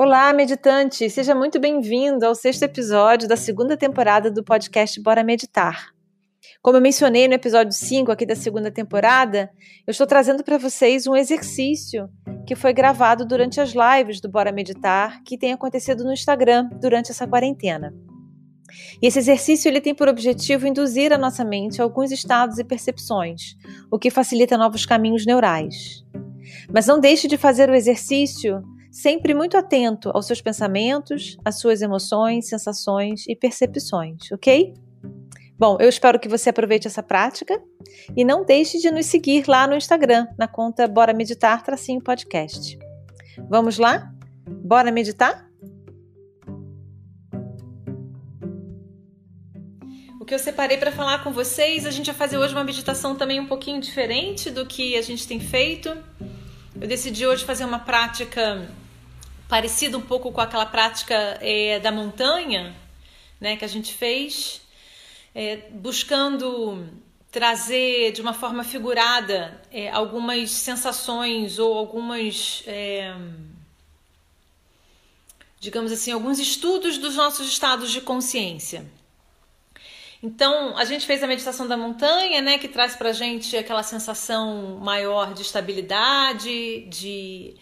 Olá, meditante! Seja muito bem-vindo ao sexto episódio da segunda temporada do podcast Bora Meditar. Como eu mencionei no episódio 5 aqui da segunda temporada, eu estou trazendo para vocês um exercício que foi gravado durante as lives do Bora Meditar, que tem acontecido no Instagram durante essa quarentena. E esse exercício ele tem por objetivo induzir a nossa mente a alguns estados e percepções, o que facilita novos caminhos neurais. Mas não deixe de fazer o exercício sempre muito atento aos seus pensamentos, às suas emoções, sensações e percepções, ok? Bom, eu espero que você aproveite essa prática e não deixe de nos seguir lá no Instagram, na conta Bora Meditar Tracinho Podcast. Vamos lá? Bora meditar? O que eu separei para falar com vocês, a gente vai fazer hoje uma meditação também um pouquinho diferente do que a gente tem feito. Eu decidi hoje fazer uma prática parecida um pouco com aquela prática é, da montanha, né, que a gente fez, é, buscando trazer de uma forma figurada é, algumas sensações ou algumas, é, digamos assim, alguns estudos dos nossos estados de consciência. Então, a gente fez a meditação da montanha, né, que traz pra gente aquela sensação maior de estabilidade, de,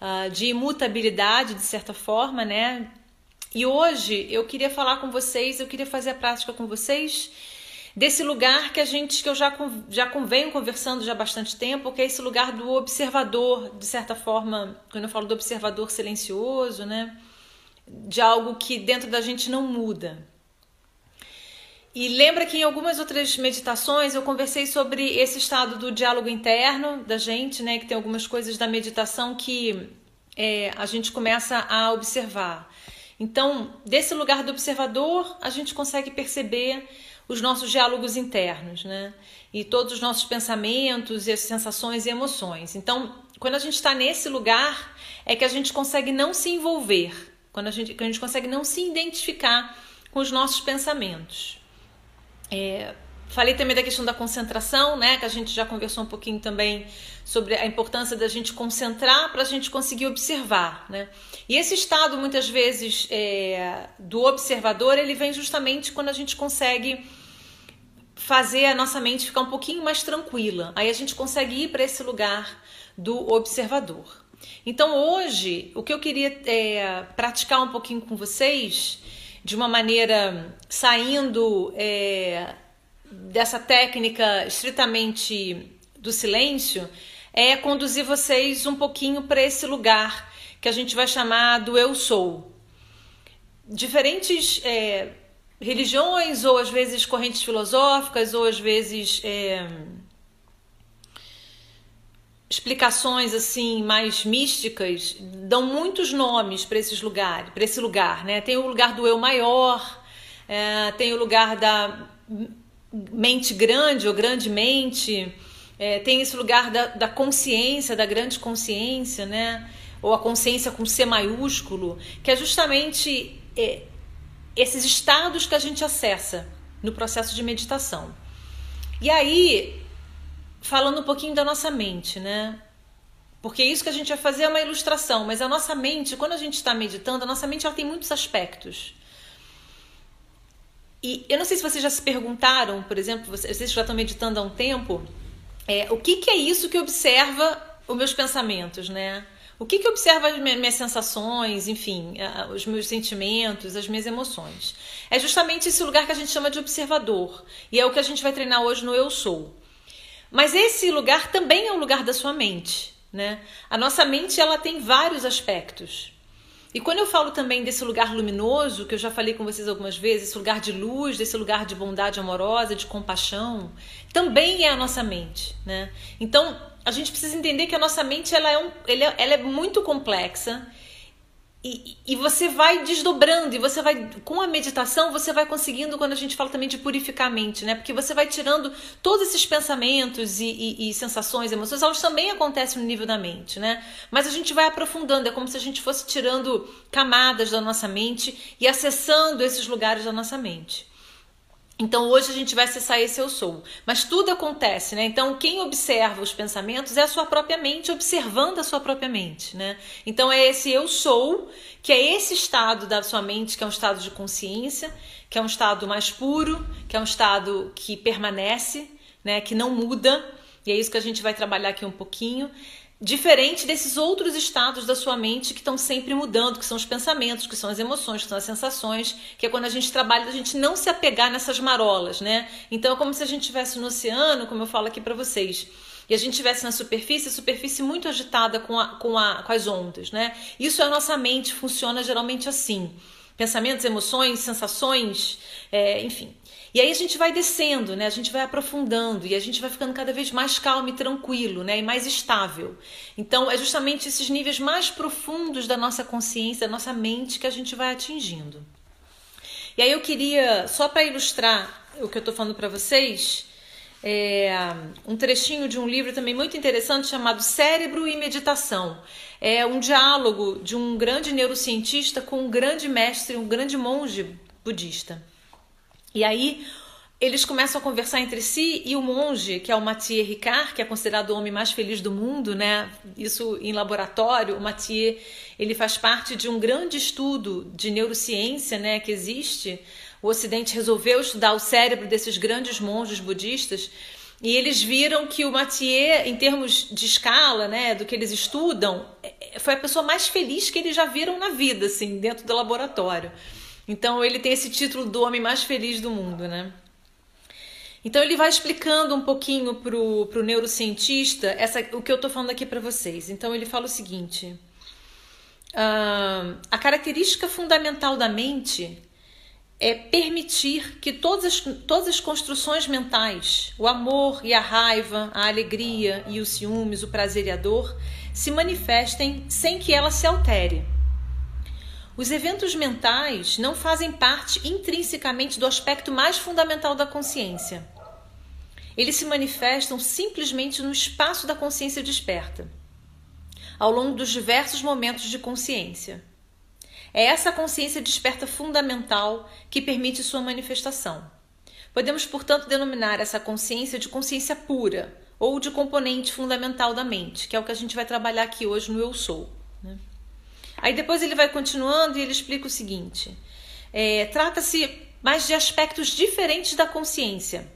uh, de imutabilidade, de certa forma, né? E hoje eu queria falar com vocês, eu queria fazer a prática com vocês desse lugar que a gente, que eu já, já venho conversando já há bastante tempo, que é esse lugar do observador, de certa forma, quando eu falo do observador silencioso, né? De algo que dentro da gente não muda. E lembra que em algumas outras meditações eu conversei sobre esse estado do diálogo interno da gente, né? Que tem algumas coisas da meditação que é, a gente começa a observar. Então, desse lugar do observador, a gente consegue perceber os nossos diálogos internos, né? E todos os nossos pensamentos e as sensações e emoções. Então, quando a gente está nesse lugar, é que a gente consegue não se envolver, quando a gente, quando a gente consegue não se identificar com os nossos pensamentos. É, falei também da questão da concentração, né? Que a gente já conversou um pouquinho também sobre a importância da gente concentrar para a gente conseguir observar, né? E esse estado, muitas vezes, é, do observador, ele vem justamente quando a gente consegue fazer a nossa mente ficar um pouquinho mais tranquila. Aí a gente consegue ir para esse lugar do observador. Então hoje, o que eu queria é, praticar um pouquinho com vocês de uma maneira saindo é, dessa técnica estritamente do silêncio, é conduzir vocês um pouquinho para esse lugar que a gente vai chamar do eu sou. Diferentes é, religiões, ou às vezes correntes filosóficas, ou às vezes. É, explicações assim mais místicas dão muitos nomes para esses lugares, para esse lugar, né? Tem o lugar do eu maior, é, tem o lugar da mente grande ou grande mente, é, tem esse lugar da, da consciência, da grande consciência, né? Ou a consciência com C maiúsculo, que é justamente é, esses estados que a gente acessa no processo de meditação. E aí falando um pouquinho da nossa mente, né? Porque isso que a gente vai fazer é uma ilustração, mas a nossa mente, quando a gente está meditando, a nossa mente ela tem muitos aspectos. E eu não sei se vocês já se perguntaram, por exemplo, vocês já estão meditando há um tempo, é, o que, que é isso que observa os meus pensamentos, né? O que, que observa as minhas sensações, enfim, os meus sentimentos, as minhas emoções? É justamente esse lugar que a gente chama de observador. E é o que a gente vai treinar hoje no Eu Sou. Mas esse lugar também é o lugar da sua mente, né? A nossa mente ela tem vários aspectos. E quando eu falo também desse lugar luminoso, que eu já falei com vocês algumas vezes, esse lugar de luz, desse lugar de bondade amorosa, de compaixão, também é a nossa mente, né? Então, a gente precisa entender que a nossa mente ela é, um, é, ela é muito complexa e, e, você vai desdobrando, e você vai, com a meditação, você vai conseguindo, quando a gente fala também de purificar a mente, né? Porque você vai tirando todos esses pensamentos e, e, e, sensações, emoções, elas também acontecem no nível da mente, né? Mas a gente vai aprofundando, é como se a gente fosse tirando camadas da nossa mente e acessando esses lugares da nossa mente. Então hoje a gente vai acessar esse eu sou. Mas tudo acontece, né? Então quem observa os pensamentos é a sua própria mente observando a sua própria mente, né? Então é esse eu sou, que é esse estado da sua mente, que é um estado de consciência, que é um estado mais puro, que é um estado que permanece, né, que não muda. E é isso que a gente vai trabalhar aqui um pouquinho. Diferente desses outros estados da sua mente que estão sempre mudando, que são os pensamentos, que são as emoções, que são as sensações, que é quando a gente trabalha, a gente não se apegar nessas marolas, né? Então é como se a gente estivesse no oceano, como eu falo aqui para vocês, e a gente estivesse na superfície, a superfície muito agitada com, a, com, a, com as ondas, né? Isso é a nossa mente, funciona geralmente assim. Pensamentos, emoções, sensações, é, enfim. E aí a gente vai descendo, né? A gente vai aprofundando e a gente vai ficando cada vez mais calmo e tranquilo, né? E mais estável. Então é justamente esses níveis mais profundos da nossa consciência, da nossa mente que a gente vai atingindo. E aí eu queria, só para ilustrar o que eu estou falando para vocês, é, um trechinho de um livro também muito interessante chamado Cérebro e Meditação. É um diálogo de um grande neurocientista com um grande mestre, um grande monge budista. E aí eles começam a conversar entre si e o monge, que é o Mathieu Ricard, que é considerado o homem mais feliz do mundo, né? Isso em laboratório, o Mathieu, ele faz parte de um grande estudo de neurociência, né, que existe. O ocidente resolveu estudar o cérebro desses grandes monges budistas e eles viram que o Mathieu, em termos de escala, né, do que eles estudam, é, foi a pessoa mais feliz que eles já viram na vida, assim, dentro do laboratório. Então ele tem esse título do homem mais feliz do mundo, né? Então ele vai explicando um pouquinho pro, pro neurocientista essa, o que eu estou falando aqui para vocês. Então ele fala o seguinte: uh, a característica fundamental da mente é permitir que todas as, todas as construções mentais, o amor e a raiva, a alegria e os ciúmes, o prazer e a dor, se manifestem sem que ela se altere. Os eventos mentais não fazem parte intrinsecamente do aspecto mais fundamental da consciência. Eles se manifestam simplesmente no espaço da consciência desperta, ao longo dos diversos momentos de consciência. É essa consciência desperta fundamental que permite sua manifestação. Podemos, portanto, denominar essa consciência de consciência pura ou de componente fundamental da mente, que é o que a gente vai trabalhar aqui hoje no Eu Sou. Né? Aí depois ele vai continuando e ele explica o seguinte: é, trata-se mais de aspectos diferentes da consciência.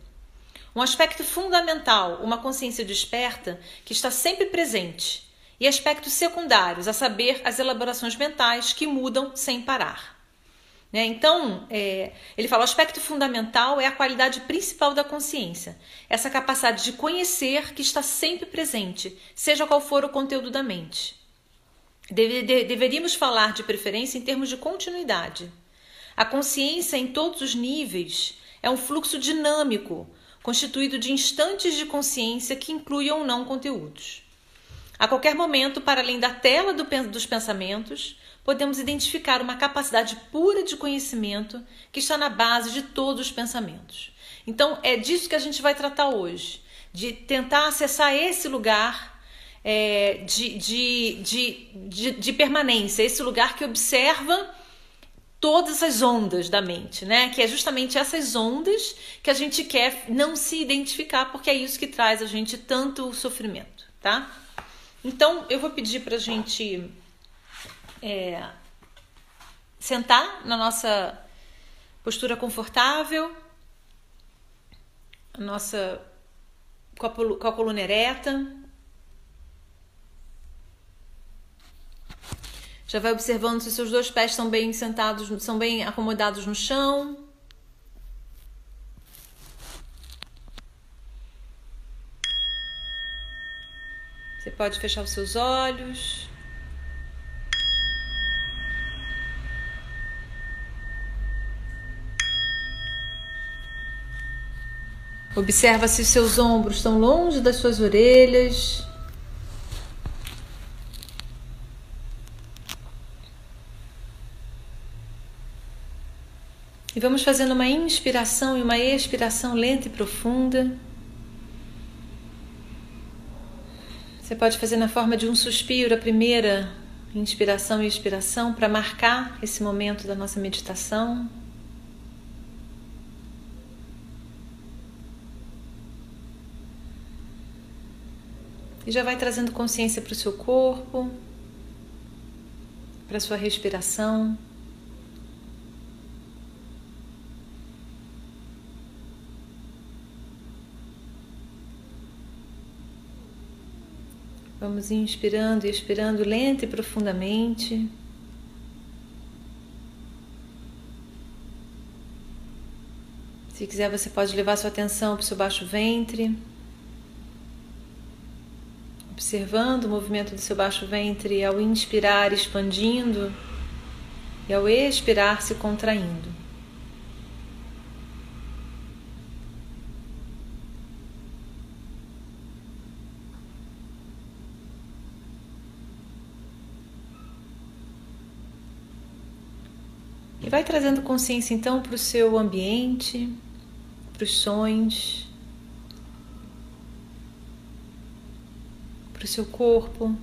Um aspecto fundamental, uma consciência desperta, que está sempre presente, e aspectos secundários, a saber, as elaborações mentais que mudam sem parar. Né? Então, é, ele fala: o aspecto fundamental é a qualidade principal da consciência, essa capacidade de conhecer que está sempre presente, seja qual for o conteúdo da mente. Deve, de, deveríamos falar de preferência em termos de continuidade. A consciência em todos os níveis é um fluxo dinâmico, constituído de instantes de consciência que incluem ou não conteúdos. A qualquer momento, para além da tela do, dos pensamentos, podemos identificar uma capacidade pura de conhecimento que está na base de todos os pensamentos. Então, é disso que a gente vai tratar hoje, de tentar acessar esse lugar é, de, de, de, de, permanência, esse lugar que observa todas as ondas da mente, né? Que é justamente essas ondas que a gente quer não se identificar, porque é isso que traz a gente tanto sofrimento, tá? Então eu vou pedir para a gente é, sentar na nossa postura confortável, a nossa com a, coluna ereta. Já vai observando se seus dois pés estão bem sentados, são bem acomodados no chão. Você pode fechar os seus olhos. Observa se seus ombros estão longe das suas orelhas. E vamos fazendo uma inspiração e uma expiração lenta e profunda. Você pode fazer na forma de um suspiro a primeira inspiração e expiração para marcar esse momento da nossa meditação. E já vai trazendo consciência para o seu corpo, para a sua respiração. Vamos inspirando e expirando lenta e profundamente. Se quiser, você pode levar sua atenção para o seu baixo ventre, observando o movimento do seu baixo ventre ao inspirar, expandindo e ao expirar, se contraindo. E vai trazendo consciência então para o seu ambiente para os sonhos, para o seu corpo.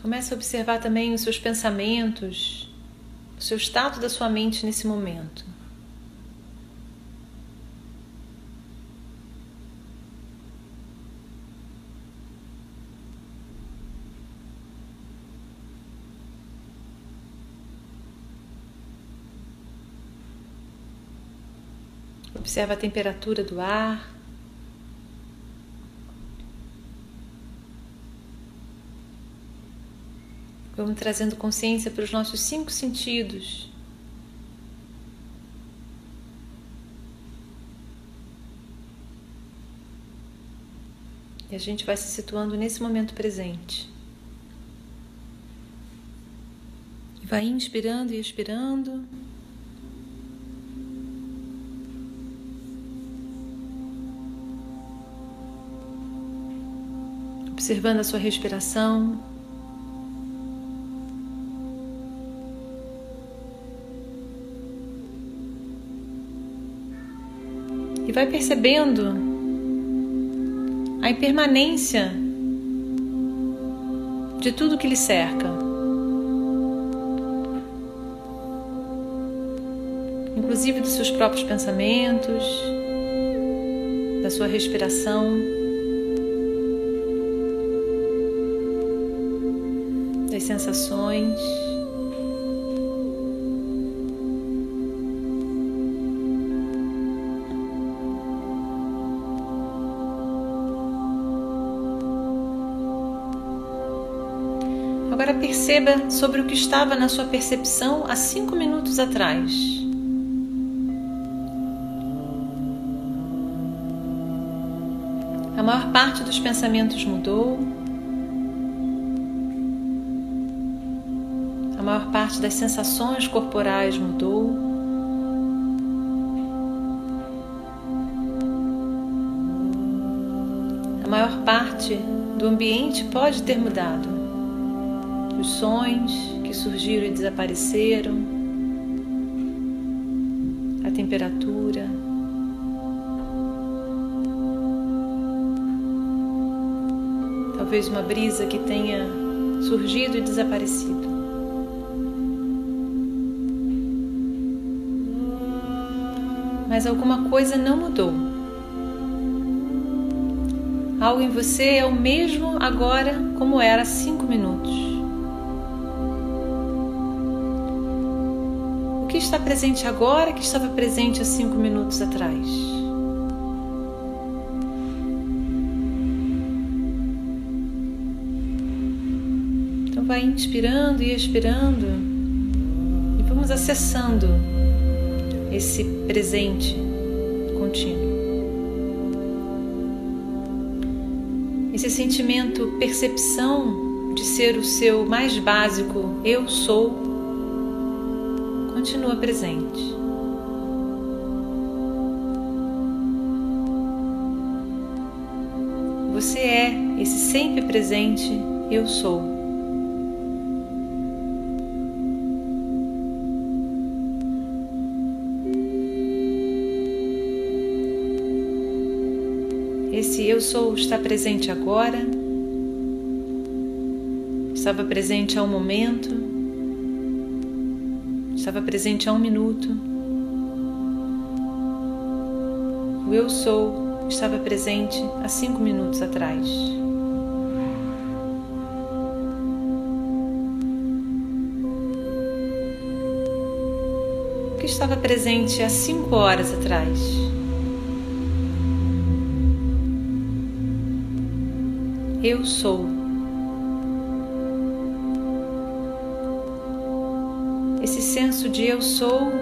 Comece a observar também os seus pensamentos, o seu estado da sua mente nesse momento. Observa a temperatura do ar. Vamos trazendo consciência para os nossos cinco sentidos. E a gente vai se situando nesse momento presente. Vai inspirando e expirando. Observando a sua respiração. E vai percebendo a impermanência de tudo que lhe cerca. Inclusive dos seus próprios pensamentos, da sua respiração. Sobre o que estava na sua percepção há cinco minutos atrás. A maior parte dos pensamentos mudou. maior parte das sensações corporais mudou. A maior parte do ambiente pode ter mudado. Sons que surgiram e desapareceram, a temperatura. Talvez uma brisa que tenha surgido e desaparecido. mas alguma coisa não mudou. Algo em você é o mesmo agora como era há cinco minutos. Que está presente agora que estava presente há cinco minutos atrás? Então vai inspirando e expirando e vamos acessando esse presente contínuo. Esse sentimento, percepção de ser o seu mais básico eu sou, continua presente. Você é esse sempre presente eu sou. Esse eu sou está presente agora, estava presente há um momento, estava presente há um minuto. O eu sou estava presente há cinco minutos atrás. O que estava presente há cinco horas atrás? Eu sou De eu sou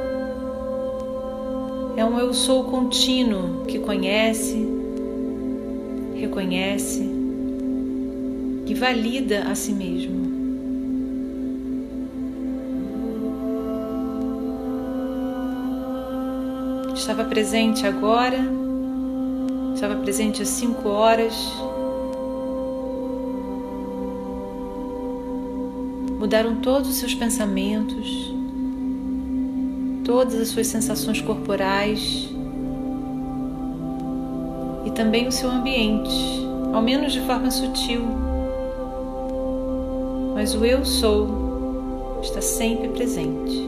é um eu sou contínuo que conhece, reconhece e valida a si mesmo. Estava presente agora, estava presente às cinco horas. Mudaram todos os seus pensamentos, todas as suas sensações corporais e também o seu ambiente, ao menos de forma sutil. Mas o eu sou está sempre presente.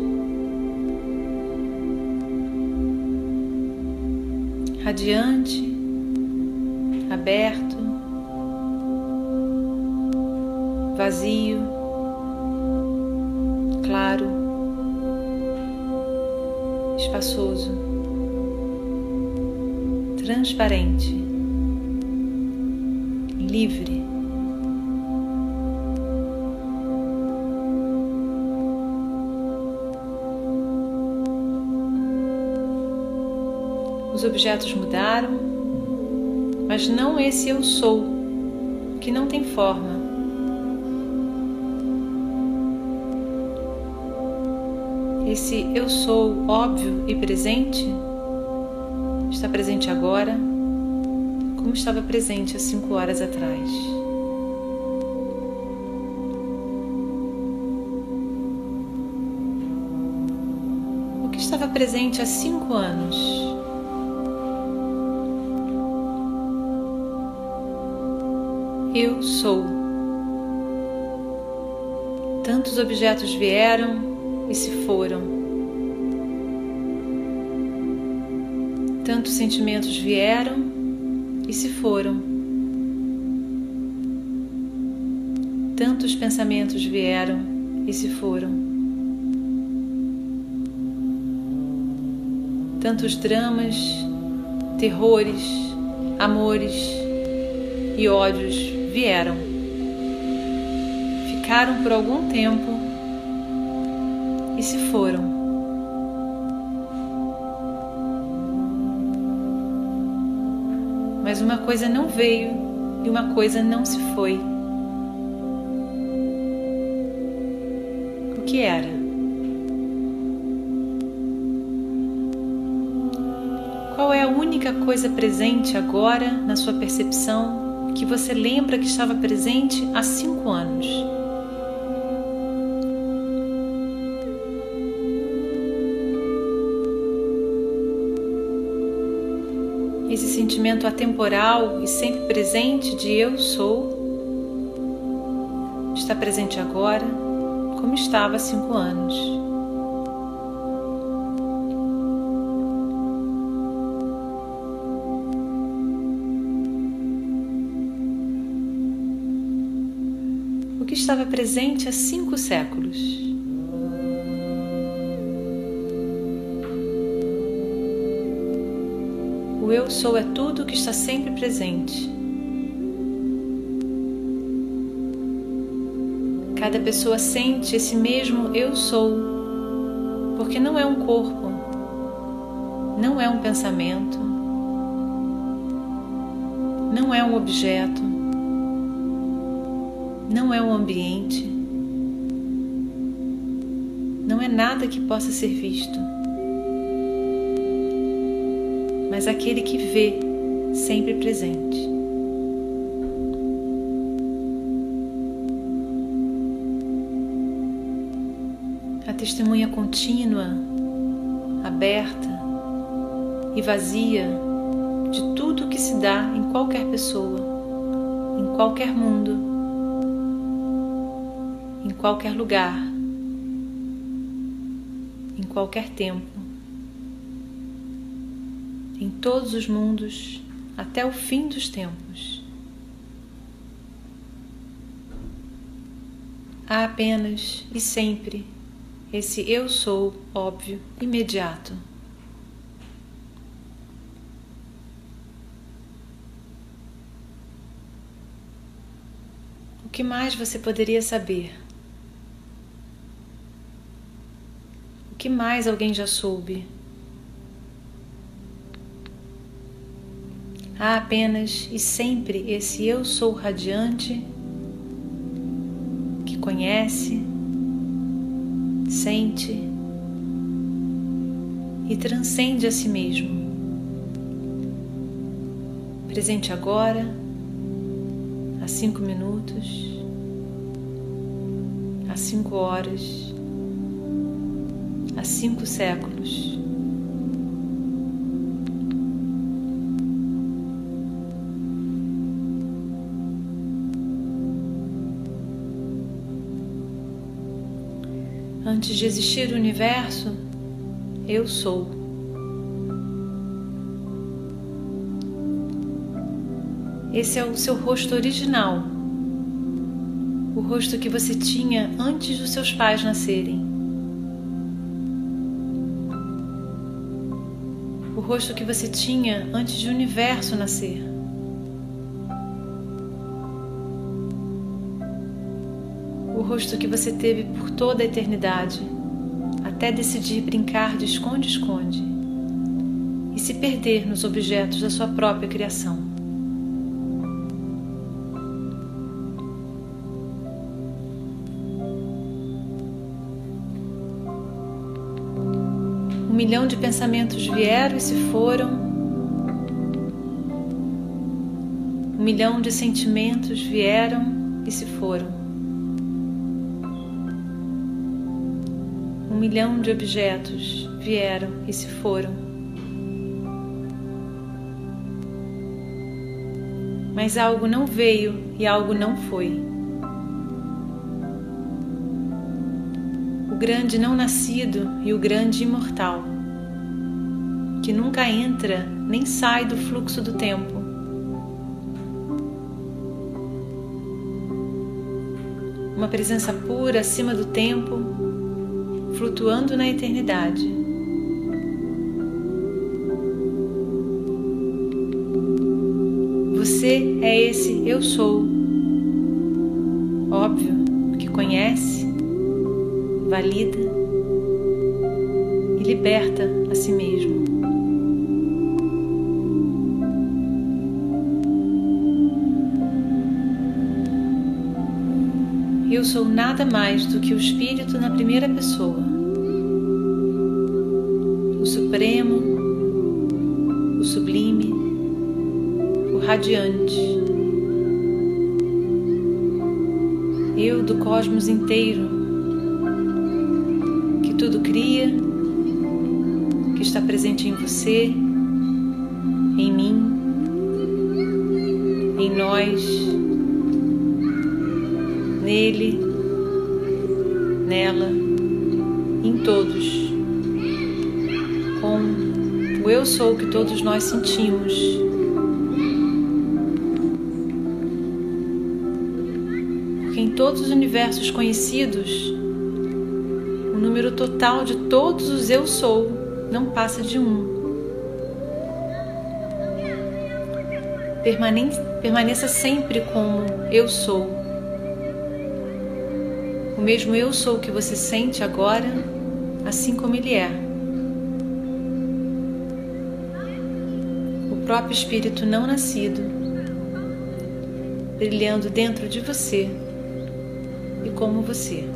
Radiante, aberto, vazio, claro espaçoso, transparente, livre. Os objetos mudaram, mas não esse eu sou, que não tem forma. Esse eu sou óbvio e presente está presente agora, como estava presente há cinco horas atrás. O que estava presente há cinco anos? Eu sou. Tantos objetos vieram, e se foram. Tantos sentimentos vieram e se foram. Tantos pensamentos vieram e se foram. Tantos dramas, terrores, amores e ódios vieram. Ficaram por algum tempo e se foram. Mas uma coisa não veio e uma coisa não se foi. O que era? Qual é a única coisa presente agora na sua percepção que você lembra que estava presente há cinco anos? Sentimento atemporal e sempre presente de eu sou está presente agora, como estava há cinco anos. O que estava presente há cinco séculos. O eu sou é tudo que está sempre presente. Cada pessoa sente esse mesmo eu sou, porque não é um corpo, não é um pensamento, não é um objeto, não é um ambiente, não é nada que possa ser visto mas aquele que vê sempre presente. A testemunha contínua, aberta e vazia de tudo que se dá em qualquer pessoa, em qualquer mundo, em qualquer lugar, em qualquer tempo em todos os mundos até o fim dos tempos. Há apenas e sempre esse eu sou óbvio, imediato. O que mais você poderia saber? O que mais alguém já soube? Há apenas e sempre esse eu sou radiante que conhece, sente e transcende a si mesmo. Presente agora, há cinco minutos, há cinco horas, há cinco séculos. Antes de existir o universo, eu sou. Esse é o seu rosto original, o rosto que você tinha antes dos seus pais nascerem. O rosto que você tinha antes de o universo nascer. Rosto que você teve por toda a eternidade, até decidir brincar de esconde-esconde e se perder nos objetos da sua própria criação. Um milhão de pensamentos vieram e se foram. Um milhão de sentimentos vieram e se foram. Milhão de objetos vieram e se foram. Mas algo não veio e algo não foi. O grande não nascido e o grande imortal, que nunca entra nem sai do fluxo do tempo. Uma presença pura acima do tempo flutuando na eternidade. Você é esse eu sou, óbvio, que conhece, valida sou nada mais do que o Espírito na primeira pessoa, o Supremo, o Sublime, o Radiante. Eu do cosmos inteiro, que tudo cria, que está presente em você, em mim, em nós nele, nela, em todos, com o eu sou que todos nós sentimos. Porque em todos os universos conhecidos, o número total de todos os eu sou não passa de um. Permaneça sempre como eu sou mesmo eu sou o que você sente agora, assim como ele é. O próprio Espírito não nascido, brilhando dentro de você e como você.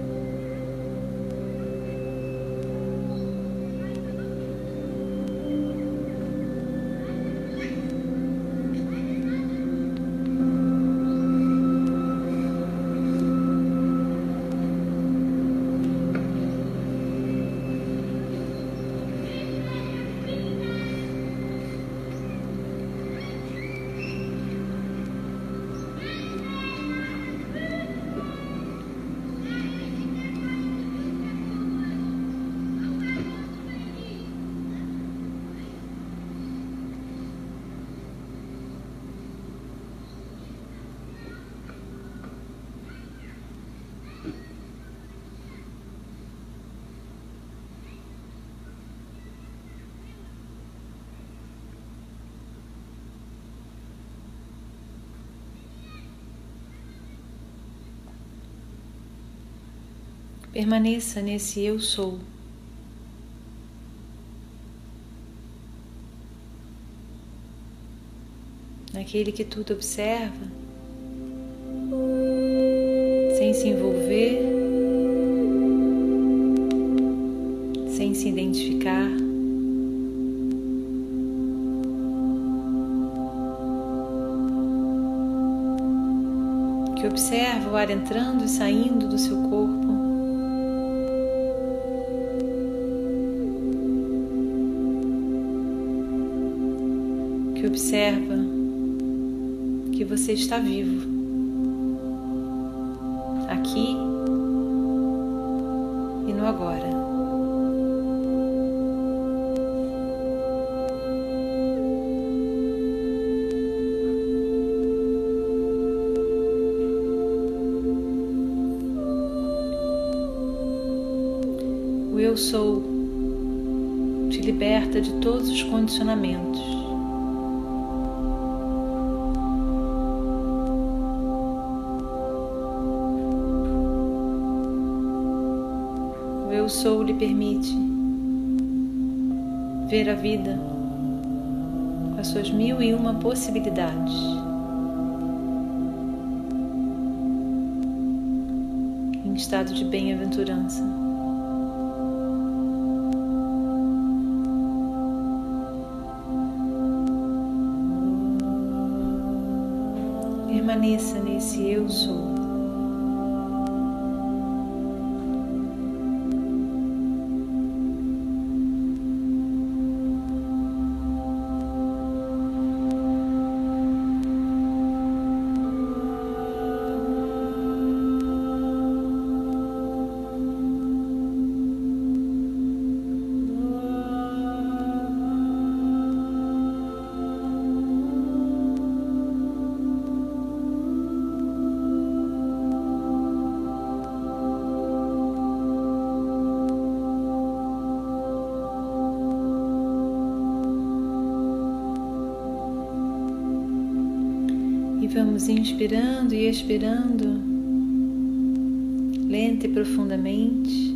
Permaneça nesse eu sou. Naquele que tudo observa, sem se envolver, sem se identificar. Que observa o ar entrando e saindo do seu corpo. Que observa que você está vivo aqui e no agora. O eu sou te liberta de todos os condicionamentos. Sou lhe permite ver a vida com as suas mil e uma possibilidades. Em estado de bem-aventurança. Permaneça nesse eu sou. Inspirando e expirando, lenta e profundamente.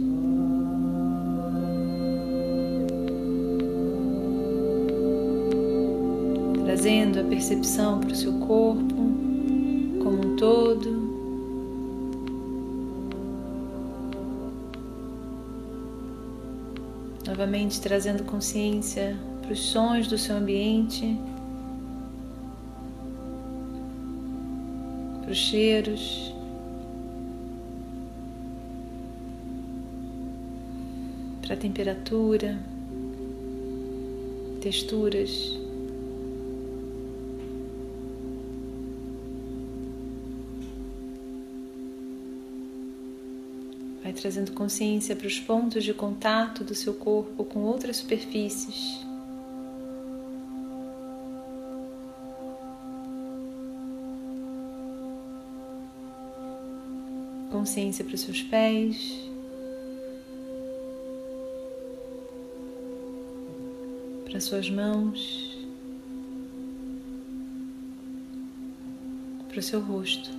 Trazendo a percepção para o seu corpo como um todo. Novamente trazendo consciência para os sons do seu ambiente. Para os cheiros, para temperatura, texturas. Vai trazendo consciência para os pontos de contato do seu corpo com outras superfícies. Consciência para os seus pés. Para suas mãos. Para o seu rosto.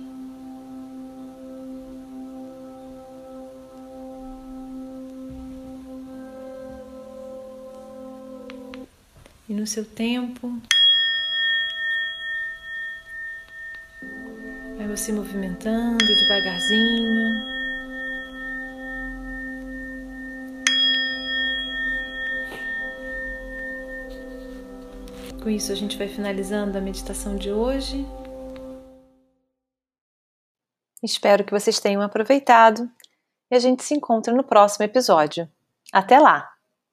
E no seu tempo, Vai você movimentando devagarzinho. Com isso, a gente vai finalizando a meditação de hoje. Espero que vocês tenham aproveitado e a gente se encontra no próximo episódio. Até lá!